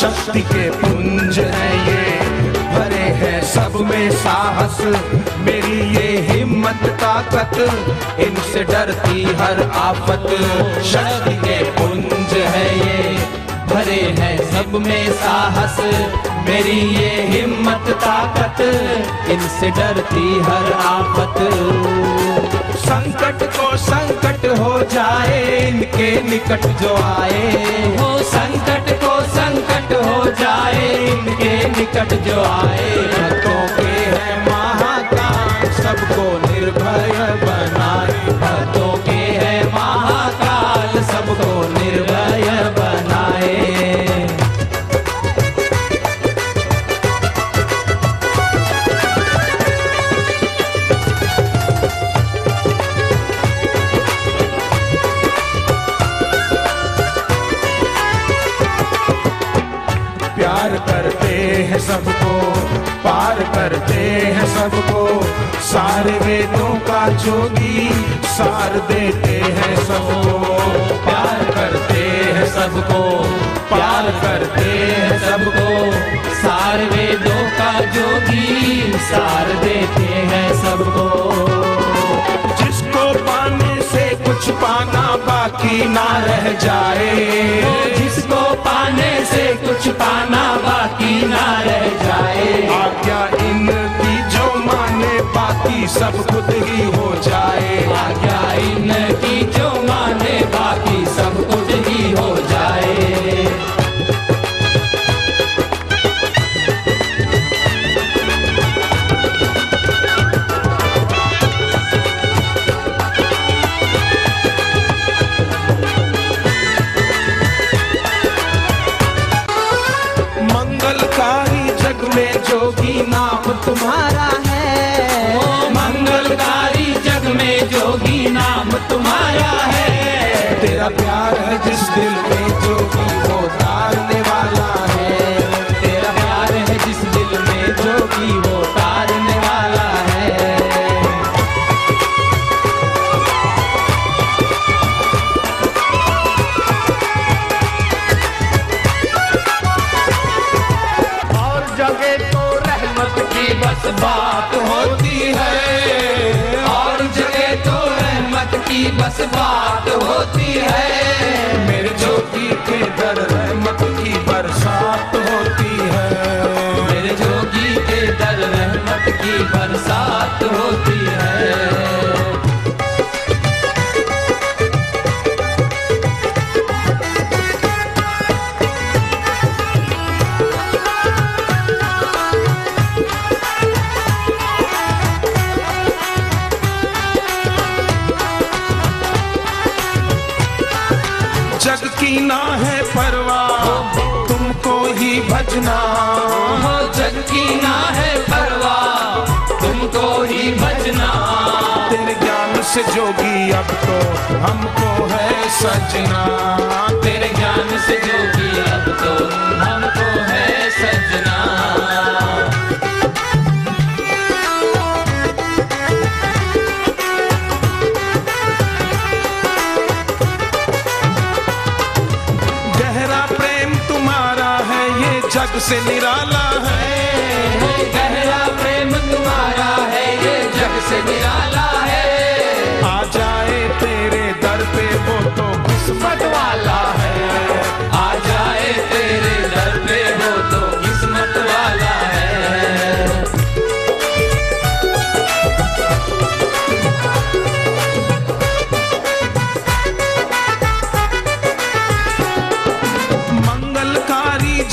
शक्ति के पुंज है ये। भरे हैं सब में साहस। मेरी ये हिम्मत, ताकत, इनसे डरती हर आफत। शक्ति के पुंज है ये। भरे हैं सब में साहस। मेरी ये हिम्मत, ताकत, इनसे डरती हर आफत। संकट को संकट हो जाए, इनके निकट जो आए। हो संकट को संकट हो जाए इनके निकट जो आए। सबको पार करते हैं सबको। सारे वेदों का जोगी सार देते हैं सबको। प्यार करते हैं सबको, प्यार करते हैं सबको। सार वेदों का जोगी सार देते हैं सबको। जिसको पाने से कुछ पाना बाकी ना रह जाए। जिसको पाने से कुछ पाना बाकी ना रह जाए। आज्ञा इनकी जो माने बाकी सब की बस बात होती है। मेरे जो के दर रहमत की जग की ना है परवाह तुमको ही भजना। हो जग की ना है परवाह तुमको ही भजना। तेरे ज्ञान से जोगी अब तो हमको है सजना। तेरे ज्ञान से जोगी अब तो हमको जग से निराला है। गहरा प्रेम तुम्हारा है ये जग से निराला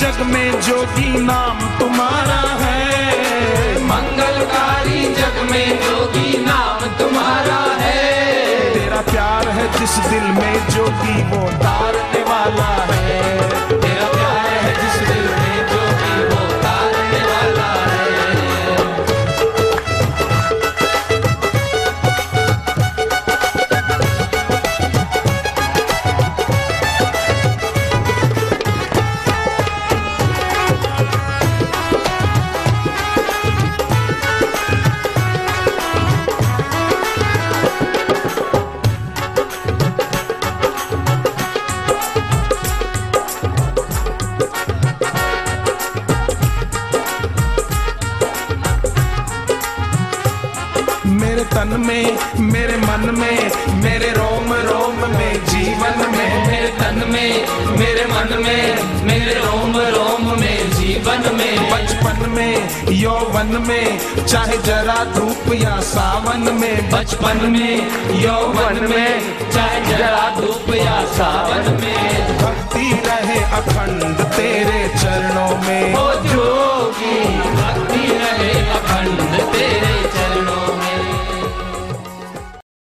जग में जोगी नाम तुम्हारा है। मंगलकारी जग में जोगी नाम तुम्हारा है। तेरा प्यार है जिस दिल में जोगी वो तारने वाला है। तन में, मेरे मन में, मेरे रोम रोम में, जीवन में, मेरे तन में, मेरे मन में, मेरे रोम रोम में, जीवन में। बचपन में, यौवन में, चाहे जरा धूप या सावन में, बचपन में, यौवन में, चाहे जरा धूप या सावन में। भक्ति रहे अखंड तेरे चरणों में। ओ जोगी, भक्ति रहे अखंड तेरे